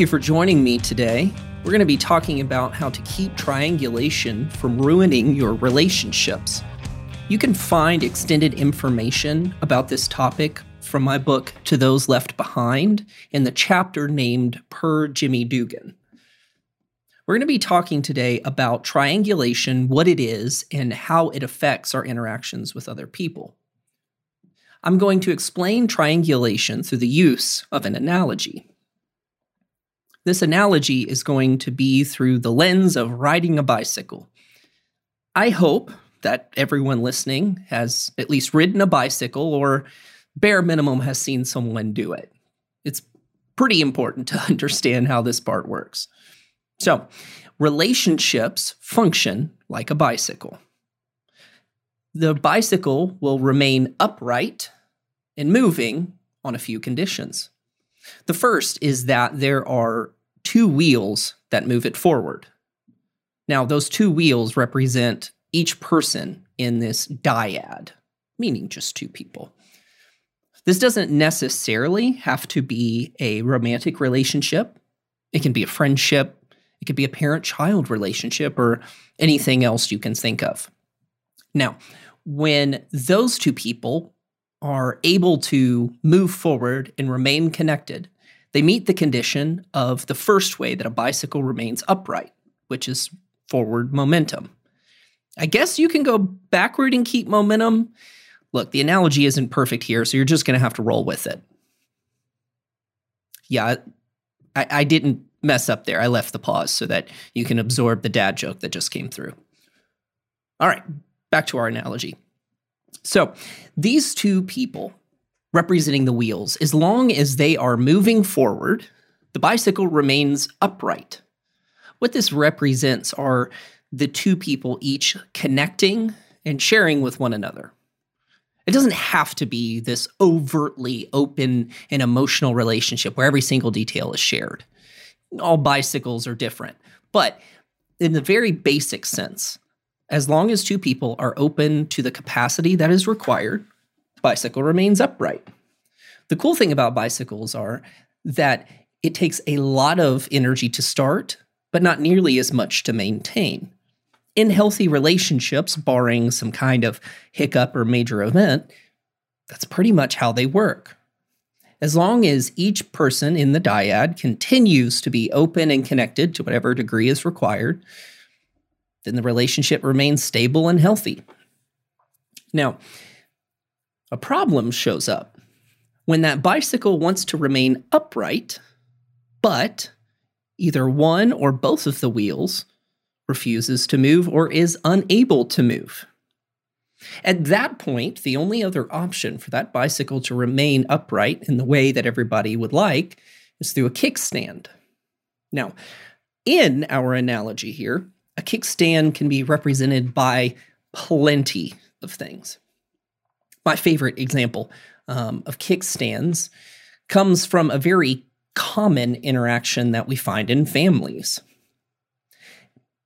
you for joining me today. We're going to be talking about how to keep triangulation from ruining your relationships. You can find extended information about this topic from my book To Those Left Behind in the chapter named Per Jimmy Dugan. We're going to be talking today about triangulation, what it is, and how it affects our interactions with other people. I'm going to explain triangulation through the use of an analogy. This analogy is going to be through the lens of riding a bicycle. I hope that everyone listening has at least ridden a bicycle or bare minimum has seen someone do it. It's pretty important to understand how this part works. So, relationships function like a bicycle. The bicycle will remain upright and moving on a few conditions. The first is that there are two wheels that move it forward. Now, those two wheels represent each person in this dyad, meaning just two people. This doesn't necessarily have to be a romantic relationship. It can be a friendship, it could be a parent child relationship, or anything else you can think of. Now, when those two people are able to move forward and remain connected, they meet the condition of the first way that a bicycle remains upright, which is forward momentum. I guess you can go backward and keep momentum. Look, the analogy isn't perfect here, so you're just going to have to roll with it. Yeah, I, I, didn't mess up there. I left the pause so that you can absorb the dad joke that just came through. All right, back to our analogy. So these two people representing the wheels, as long as they are moving forward, the bicycle remains upright. What this represents are the two people each connecting and sharing with one another. It doesn't have to be this overtly open and emotional relationship where every single detail is shared. All bicycles are different. But in the very basic sense, as long as two people are open to the capacity that is required, bicycle remains upright. The cool thing about bicycles are that it takes a lot of energy to start, but not nearly as much to maintain. In healthy relationships, barring some kind of hiccup or major event, that's pretty much how they work. As long as each person in the dyad continues to be open and connected to whatever degree is required, then the relationship remains stable and healthy. Now, a problem shows up when that bicycle wants to remain upright, but either one or both of the wheels refuses to move or is unable to move. At that point, the only other option for that bicycle to remain upright in the way that everybody would like is through a kickstand. Now, in our analogy here, a kickstand can be represented by plenty of things. My favorite example um, of kickstands comes from a very common interaction that we find in families.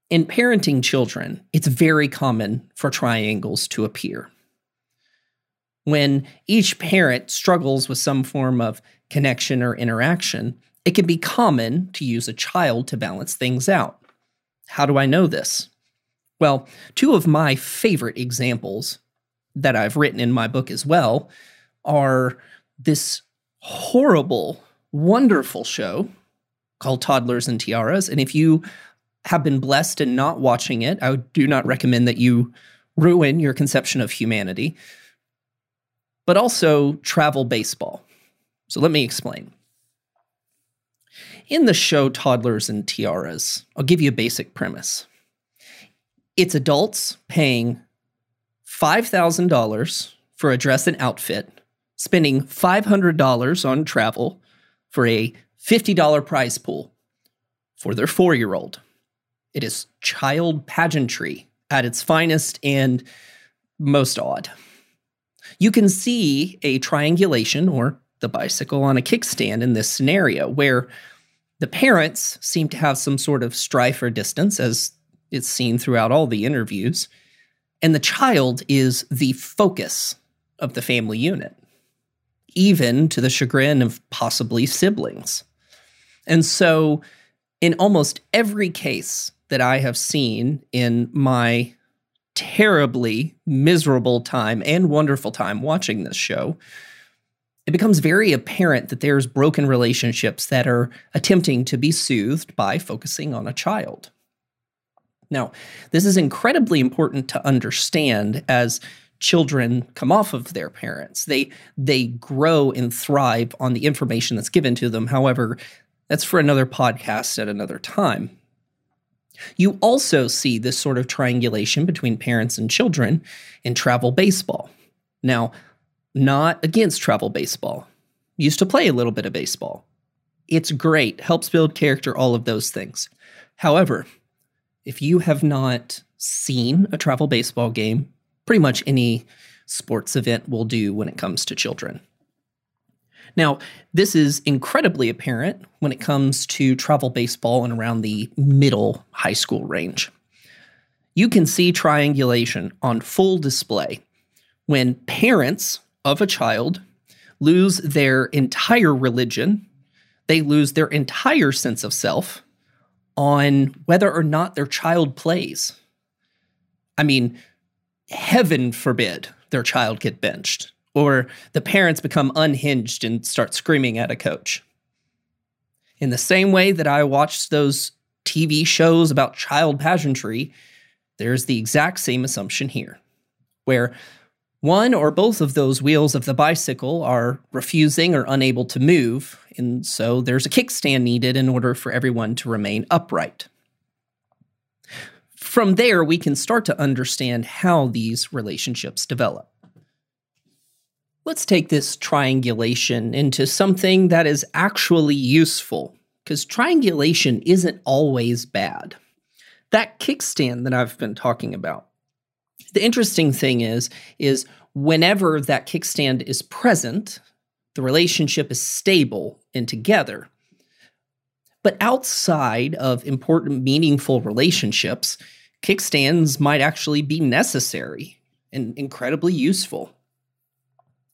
In parenting children, it's very common for triangles to appear. When each parent struggles with some form of connection or interaction, it can be common to use a child to balance things out. How do I know this? Well, two of my favorite examples that I've written in my book as well are this horrible, wonderful show called Toddlers and Tiaras. And if you have been blessed in not watching it, I do not recommend that you ruin your conception of humanity, but also travel baseball. So let me explain. In the show Toddlers and Tiaras, I'll give you a basic premise. It's adults paying $5,000 for a dress and outfit, spending $500 on travel for a $50 prize pool for their four year old. It is child pageantry at its finest and most odd. You can see a triangulation or the bicycle on a kickstand in this scenario where the parents seem to have some sort of strife or distance, as it's seen throughout all the interviews, and the child is the focus of the family unit, even to the chagrin of possibly siblings. And so, in almost every case that I have seen in my terribly miserable time and wonderful time watching this show, it becomes very apparent that there's broken relationships that are attempting to be soothed by focusing on a child. Now, this is incredibly important to understand as children come off of their parents. They they grow and thrive on the information that's given to them. However, that's for another podcast at another time. You also see this sort of triangulation between parents and children in travel baseball. Now, not against travel baseball. Used to play a little bit of baseball. It's great, helps build character, all of those things. However, if you have not seen a travel baseball game, pretty much any sports event will do when it comes to children. Now, this is incredibly apparent when it comes to travel baseball and around the middle high school range. You can see triangulation on full display when parents of a child lose their entire religion, they lose their entire sense of self on whether or not their child plays. I mean, heaven forbid their child get benched or the parents become unhinged and start screaming at a coach. In the same way that I watched those TV shows about child pageantry, there's the exact same assumption here, where one or both of those wheels of the bicycle are refusing or unable to move, and so there's a kickstand needed in order for everyone to remain upright. From there, we can start to understand how these relationships develop. Let's take this triangulation into something that is actually useful, because triangulation isn't always bad. That kickstand that I've been talking about the interesting thing is is whenever that kickstand is present, the relationship is stable and together. But outside of important, meaningful relationships, kickstands might actually be necessary and incredibly useful.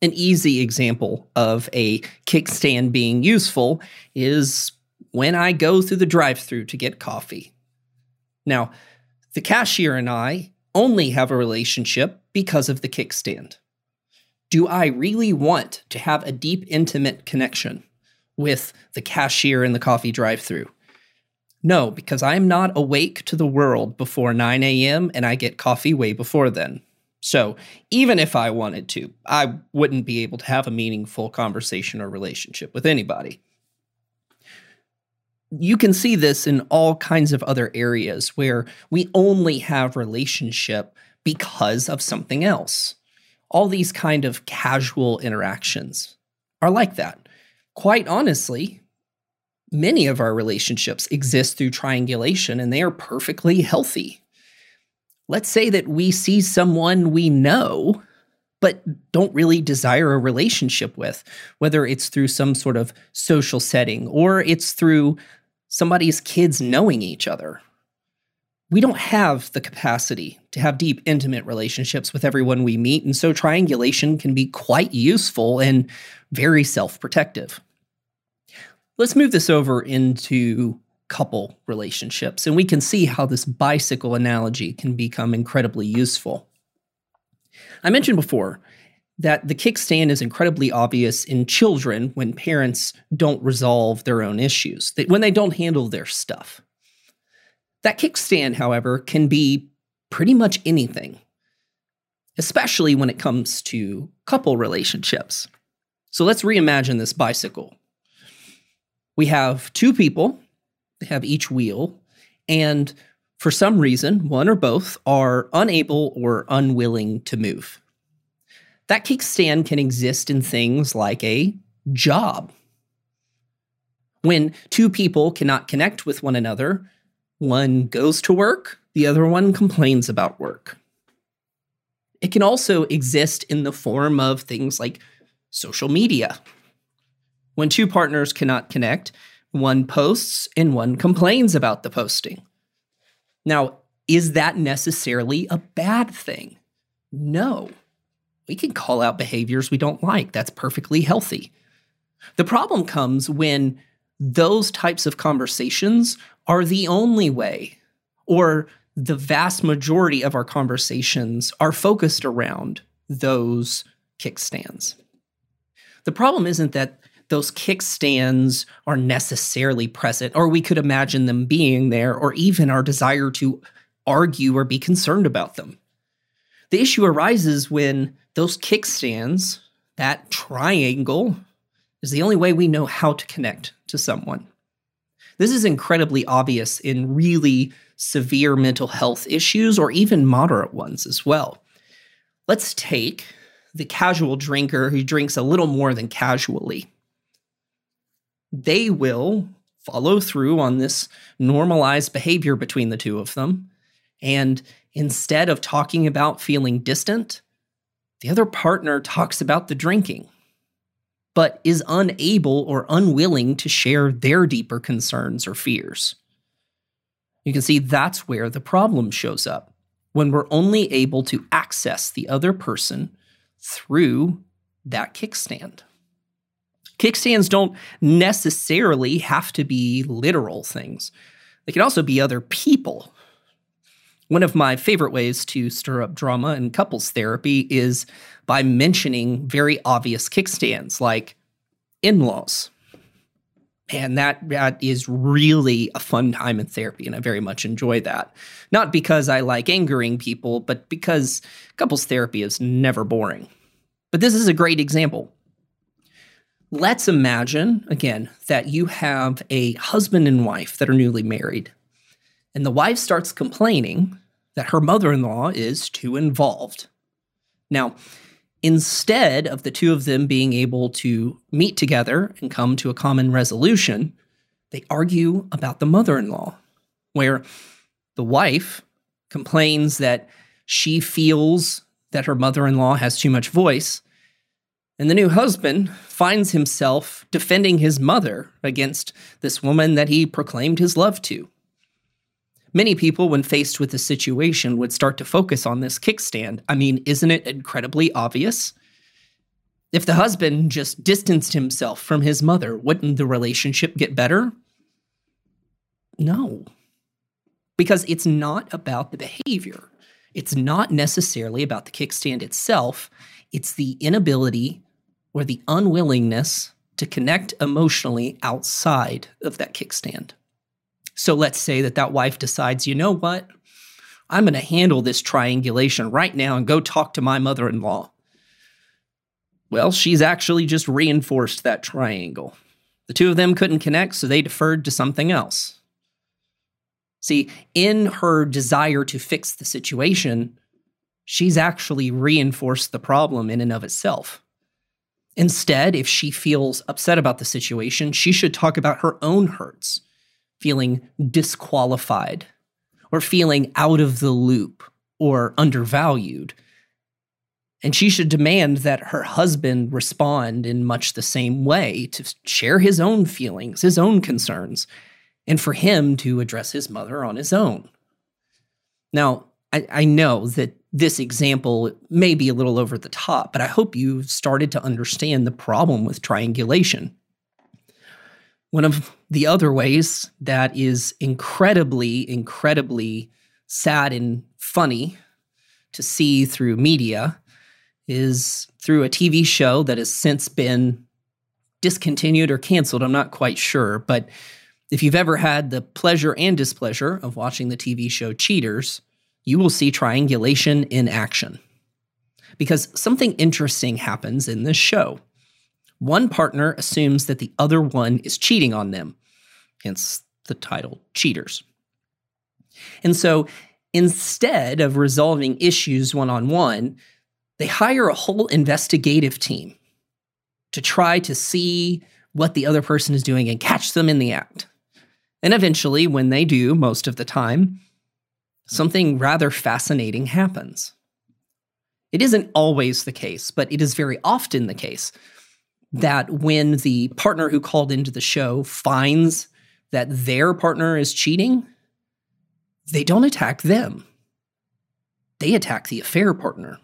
An easy example of a kickstand being useful is when I go through the drive through to get coffee. Now, the cashier and I only have a relationship because of the kickstand? Do I really want to have a deep, intimate connection with the cashier in the coffee drive through? No, because I'm not awake to the world before 9 a.m. and I get coffee way before then. So even if I wanted to, I wouldn't be able to have a meaningful conversation or relationship with anybody you can see this in all kinds of other areas where we only have relationship because of something else. All these kind of casual interactions are like that. Quite honestly, many of our relationships exist through triangulation and they are perfectly healthy. Let's say that we see someone we know but don't really desire a relationship with, whether it's through some sort of social setting or it's through somebody's kids knowing each other. We don't have the capacity to have deep, intimate relationships with everyone we meet, and so triangulation can be quite useful and very self protective. Let's move this over into couple relationships, and we can see how this bicycle analogy can become incredibly useful. I mentioned before that the kickstand is incredibly obvious in children when parents don't resolve their own issues, that when they don't handle their stuff. That kickstand, however, can be pretty much anything, especially when it comes to couple relationships. So let's reimagine this bicycle. We have two people, they have each wheel, and for some reason, one or both are unable or unwilling to move. That kickstand can exist in things like a job. When two people cannot connect with one another, one goes to work, the other one complains about work. It can also exist in the form of things like social media. When two partners cannot connect, one posts and one complains about the posting. Now, is that necessarily a bad thing? No we can call out behaviors we don't like. That's perfectly healthy. The problem comes when those types of conversations are the only way, or the vast majority of our conversations are focused around those kickstands. The problem isn't that those kickstands are necessarily present, or we could imagine them being there, or even our desire to argue or be concerned about them. The issue arises when those kickstands, that triangle, is the only way we know how to connect to someone. This is incredibly obvious in really severe mental health issues or even moderate ones as well. Let's take the casual drinker who drinks a little more than casually. They will follow through on this normalized behavior between the two of them. And instead of talking about feeling distant, the other partner talks about the drinking, but is unable or unwilling to share their deeper concerns or fears. You can see that's where the problem shows up when we're only able to access the other person through that kickstand. Kickstands don't necessarily have to be literal things, they can also be other people. One of my favorite ways to stir up drama in couples therapy is by mentioning very obvious kickstands like in laws. And that, that is really a fun time in therapy, and I very much enjoy that. Not because I like angering people, but because couples therapy is never boring. But this is a great example. Let's imagine, again, that you have a husband and wife that are newly married, and the wife starts complaining that her mother in law is too involved. Now, instead of the two of them being able to meet together and come to a common resolution, they argue about the mother in law, where the wife complains that she feels that her mother in law has too much voice. And the new husband finds himself defending his mother against this woman that he proclaimed his love to. Many people, when faced with the situation, would start to focus on this kickstand. I mean, isn't it incredibly obvious? If the husband just distanced himself from his mother, wouldn't the relationship get better? No. Because it's not about the behavior. It's not necessarily about the kickstand itself. It's the inability or the unwillingness to connect emotionally outside of that kickstand. So let's say that that wife decides, you know what? I'm going to handle this triangulation right now and go talk to my mother in law. Well, she's actually just reinforced that triangle. The two of them couldn't connect, so they deferred to something else. See, in her desire to fix the situation, she's actually reinforced the problem in and of itself. Instead, if she feels upset about the situation, she should talk about her own hurts feeling disqualified or feeling out of the loop or undervalued. And she should demand that her husband respond in much the same way to share his own feelings, his own concerns, and for him to address his mother on his own. Now, I, I know that this example may be a little over the top, but I hope you've started to understand the problem with triangulation. One of the other ways that is incredibly, incredibly sad and funny to see through media is through a TV show that has since been discontinued or canceled. I'm not quite sure. But if you've ever had the pleasure and displeasure of watching the TV show Cheaters, you will see triangulation in action. Because something interesting happens in this show. One partner assumes that the other one is cheating on them, hence the title Cheaters. And so instead of resolving issues one on one, they hire a whole investigative team to try to see what the other person is doing and catch them in the act. And eventually, when they do, most of the time, something rather fascinating happens. It isn't always the case, but it is very often the case that when the partner who called into the show finds that their partner is cheating, they don't attack them. They attack the affair partner,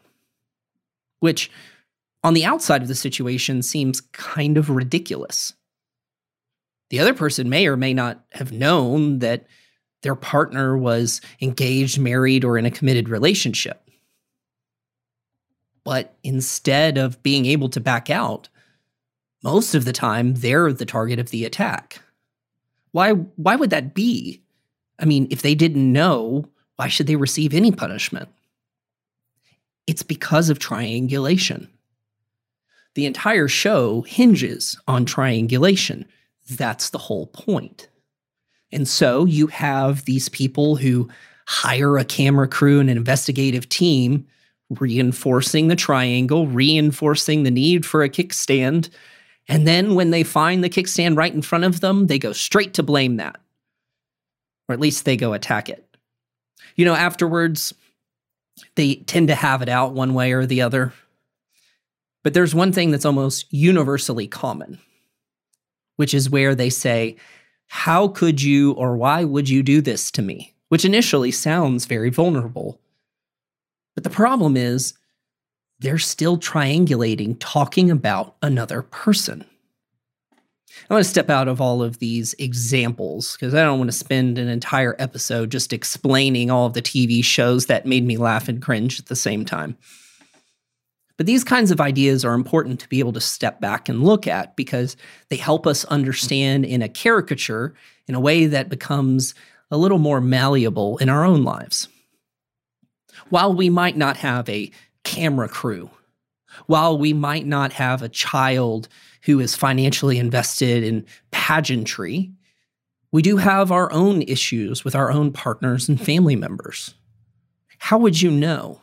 which on the outside of the situation seems kind of ridiculous. The other person may or may not have known that their partner was engaged, married, or in a committed relationship. But instead of being able to back out, most of the time they're the target of the attack. Why why would that be? I mean, if they didn't know, why should they receive any punishment? It's because of triangulation. The entire show hinges on triangulation. That's the whole point. And so you have these people who hire a camera crew and an investigative team, reinforcing the triangle, reinforcing the need for a kickstand. And then when they find the kickstand right in front of them, they go straight to blame that. Or at least they go attack it. You know, afterwards, they tend to have it out one way or the other. But there's one thing that's almost universally common, which is where they say, How could you or why would you do this to me? Which initially sounds very vulnerable. But the problem is, they're still triangulating, talking about another person. I want to step out of all of these examples because I don't want to spend an entire episode just explaining all of the TV shows that made me laugh and cringe at the same time. But these kinds of ideas are important to be able to step back and look at because they help us understand in a caricature in a way that becomes a little more malleable in our own lives. While we might not have a camera crew, while we might not have a child who is financially invested in pageantry, we do have our own issues with our own partners and family members. How would you know?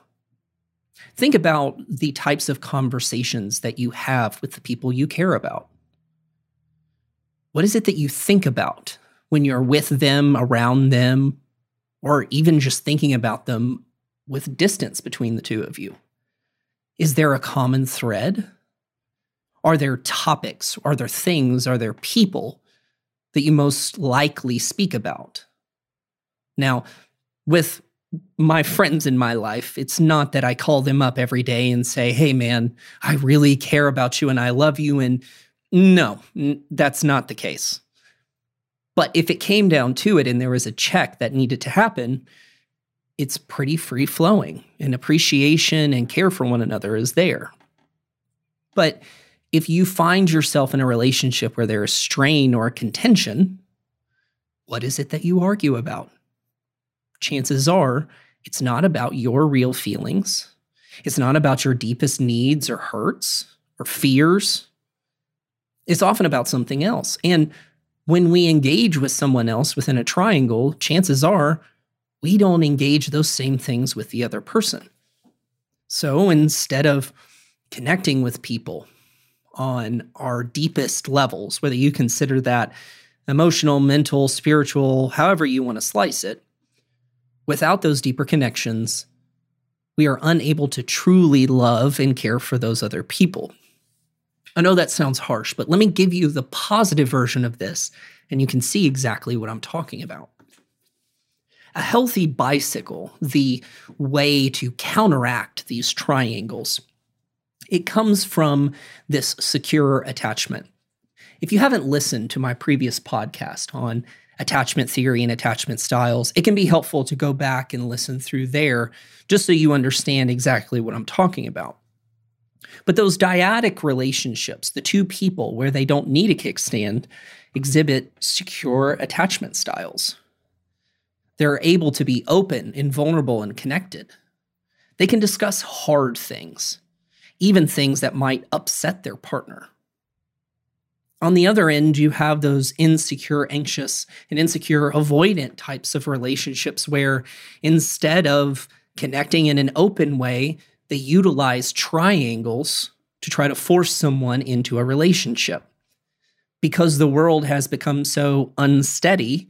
Think about the types of conversations that you have with the people you care about. What is it that you think about when you're with them, around them, or even just thinking about them with distance between the two of you? Is there a common thread? Are there topics? Are there things? Are there people that you most likely speak about? Now, with my friends in my life, it's not that I call them up every day and say, hey, man, I really care about you and I love you. And no, that's not the case. But if it came down to it and there was a check that needed to happen, it's pretty free flowing and appreciation and care for one another is there. But if you find yourself in a relationship where there is strain or contention, what is it that you argue about? Chances are it's not about your real feelings. It's not about your deepest needs or hurts or fears. It's often about something else. And when we engage with someone else within a triangle, chances are we don't engage those same things with the other person. So instead of connecting with people on our deepest levels, whether you consider that emotional, mental, spiritual, however you want to slice it, without those deeper connections, we are unable to truly love and care for those other people. I know that sounds harsh, but let me give you the positive version of this, and you can see exactly what I'm talking about. A healthy bicycle, the way to counteract these triangles, it comes from this secure attachment. If you haven't listened to my previous podcast on attachment theory and attachment styles, it can be helpful to go back and listen through there just so you understand exactly what I'm talking about. But those dyadic relationships, the two people where they don't need a kickstand, exhibit secure attachment styles. They're able to be open and vulnerable and connected. They can discuss hard things even things that might upset their partner. On the other end, you have those insecure, anxious, and insecure avoidant types of relationships where instead of connecting in an open way, they utilize triangles to try to force someone into a relationship. Because the world has become so unsteady,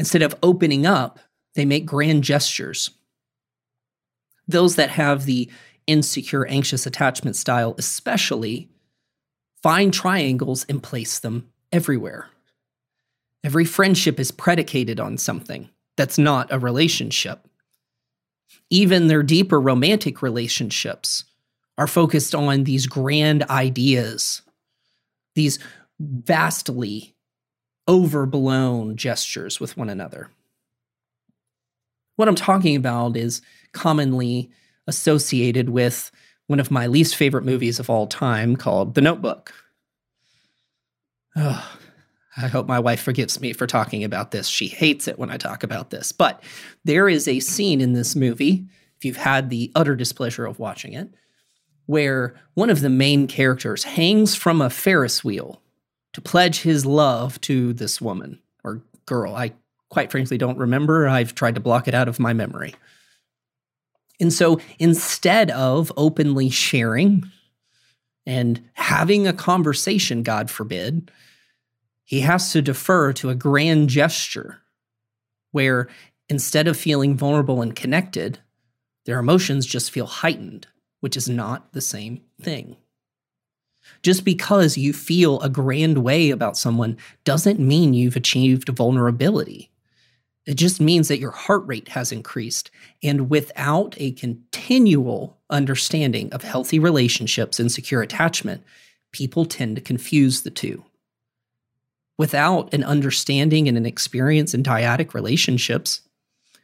instead of opening up, they make grand gestures. Those that have the insecure, anxious attachment style, especially, find triangles and place them everywhere. Every friendship is predicated on something that's not a relationship. Even their deeper romantic relationships are focused on these grand ideas, these vastly overblown gestures with one another. What I'm talking about is commonly associated with one of my least favorite movies of all time called The Notebook. Oh, I hope my wife forgives me for talking about this. She hates it when I talk about this. But there is a scene in this movie, if you've had the utter displeasure of watching it, where one of the main characters hangs from a Ferris wheel to pledge his love to this woman or girl. I quite frankly don't remember. I've tried to block it out of my memory. And so instead of openly sharing and having a conversation, God forbid, he has to defer to a grand gesture where instead of feeling vulnerable and connected, their emotions just feel heightened which is not the same thing. Just because you feel a grand way about someone doesn't mean you've achieved vulnerability. It just means that your heart rate has increased. And without a continual understanding of healthy relationships and secure attachment, people tend to confuse the two. Without an understanding and an experience in dyadic relationships,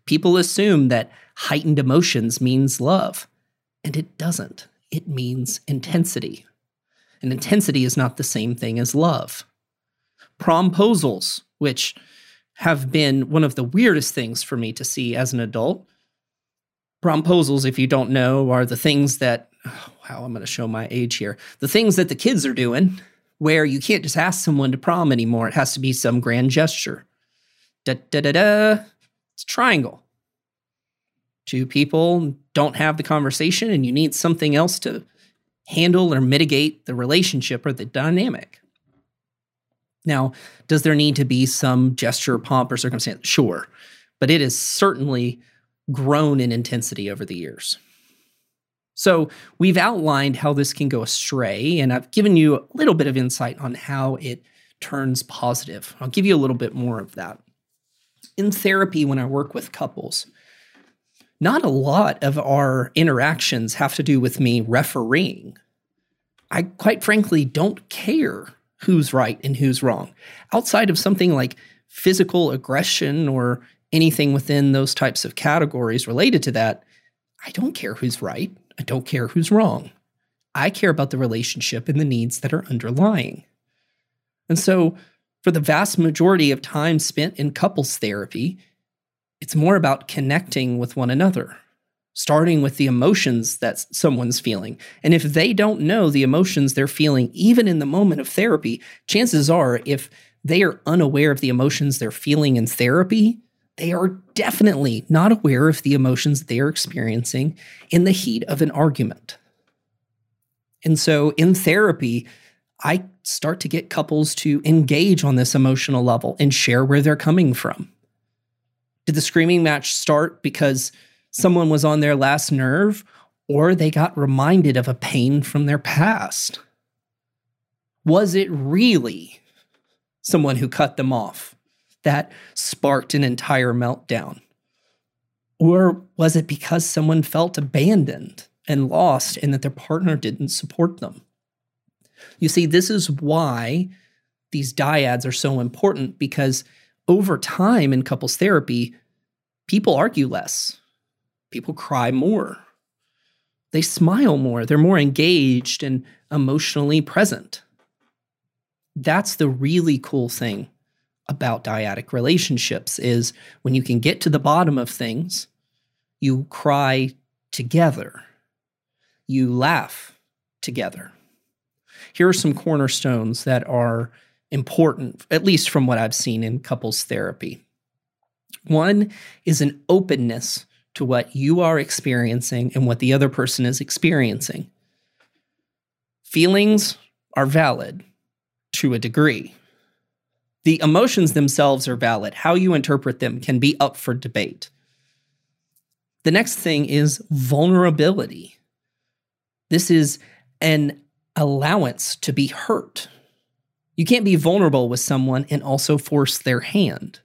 people assume that heightened emotions means love. And it doesn't. It means intensity. And intensity is not the same thing as love. Promposals, which have been one of the weirdest things for me to see as an adult. Promposals, if you don't know, are the things that, oh, wow, I'm going to show my age here. The things that the kids are doing where you can't just ask someone to prom anymore. It has to be some grand gesture. Da da da da. It's a triangle two people don't have the conversation and you need something else to handle or mitigate the relationship or the dynamic. Now, does there need to be some gesture, pomp, or circumstance? Sure. But it has certainly grown in intensity over the years. So, we've outlined how this can go astray, and I've given you a little bit of insight on how it turns positive. I'll give you a little bit more of that. In therapy, when I work with couples, not a lot of our interactions have to do with me refereeing. I quite frankly don't care who's right and who's wrong. Outside of something like physical aggression or anything within those types of categories related to that, I don't care who's right. I don't care who's wrong. I care about the relationship and the needs that are underlying. And so, for the vast majority of time spent in couples therapy, it's more about connecting with one another, starting with the emotions that someone's feeling. And if they don't know the emotions they're feeling, even in the moment of therapy, chances are if they are unaware of the emotions they're feeling in therapy, they are definitely not aware of the emotions they are experiencing in the heat of an argument. And so in therapy, I start to get couples to engage on this emotional level and share where they're coming from. Did the screaming match start because someone was on their last nerve or they got reminded of a pain from their past? Was it really someone who cut them off that sparked an entire meltdown? Or was it because someone felt abandoned and lost and that their partner didn't support them? You see, this is why these dyads are so important because over time in couples therapy, people argue less, people cry more, they smile more, they're more engaged and emotionally present. That's the really cool thing about dyadic relationships is when you can get to the bottom of things, you cry together. You laugh together. Here are some cornerstones that are important, at least from what I've seen in couples therapy. One is an openness to what you are experiencing and what the other person is experiencing. Feelings are valid to a degree. The emotions themselves are valid. How you interpret them can be up for debate. The next thing is vulnerability. This is an allowance to be hurt. You can't be vulnerable with someone and also force their hand.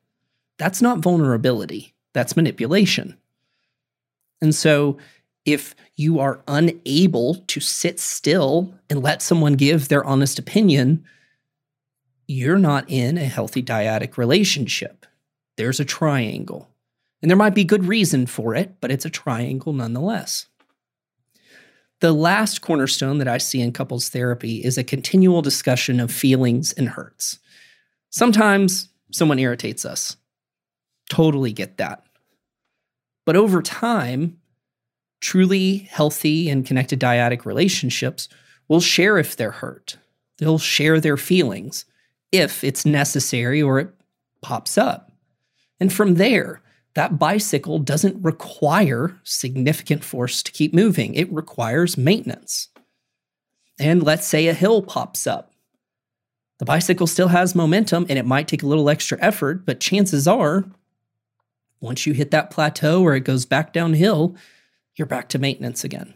That's not vulnerability, that's manipulation. And so, if you are unable to sit still and let someone give their honest opinion, you're not in a healthy dyadic relationship. There's a triangle. And there might be good reason for it, but it's a triangle nonetheless. The last cornerstone that I see in couples therapy is a continual discussion of feelings and hurts. Sometimes someone irritates us. Totally get that. But over time, truly healthy and connected dyadic relationships will share if they're hurt. They'll share their feelings if it's necessary or it pops up. And from there, that bicycle doesn't require significant force to keep moving, it requires maintenance. And let's say a hill pops up. The bicycle still has momentum and it might take a little extra effort, but chances are, once you hit that plateau or it goes back downhill, you're back to maintenance again.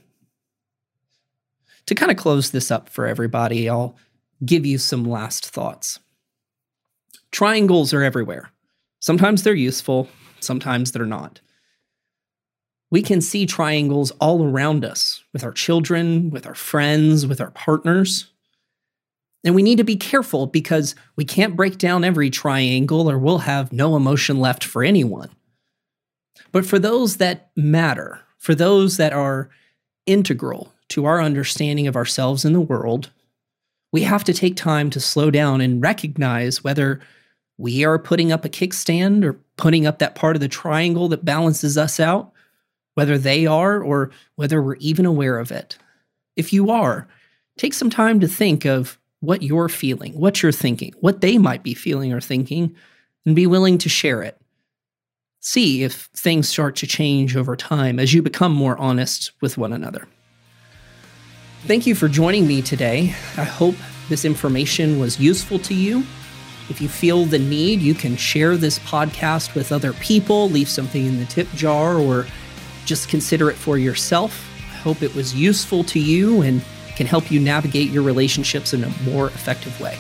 To kind of close this up for everybody, I'll give you some last thoughts. Triangles are everywhere. Sometimes they're useful, sometimes they're not. We can see triangles all around us with our children, with our friends, with our partners. And we need to be careful because we can't break down every triangle or we'll have no emotion left for anyone. But for those that matter, for those that are integral to our understanding of ourselves and the world, we have to take time to slow down and recognize whether we are putting up a kickstand or putting up that part of the triangle that balances us out, whether they are or whether we're even aware of it. If you are, take some time to think of what you're feeling, what you're thinking, what they might be feeling or thinking, and be willing to share it. See if things start to change over time as you become more honest with one another. Thank you for joining me today. I hope this information was useful to you. If you feel the need, you can share this podcast with other people, leave something in the tip jar, or just consider it for yourself. I hope it was useful to you and can help you navigate your relationships in a more effective way.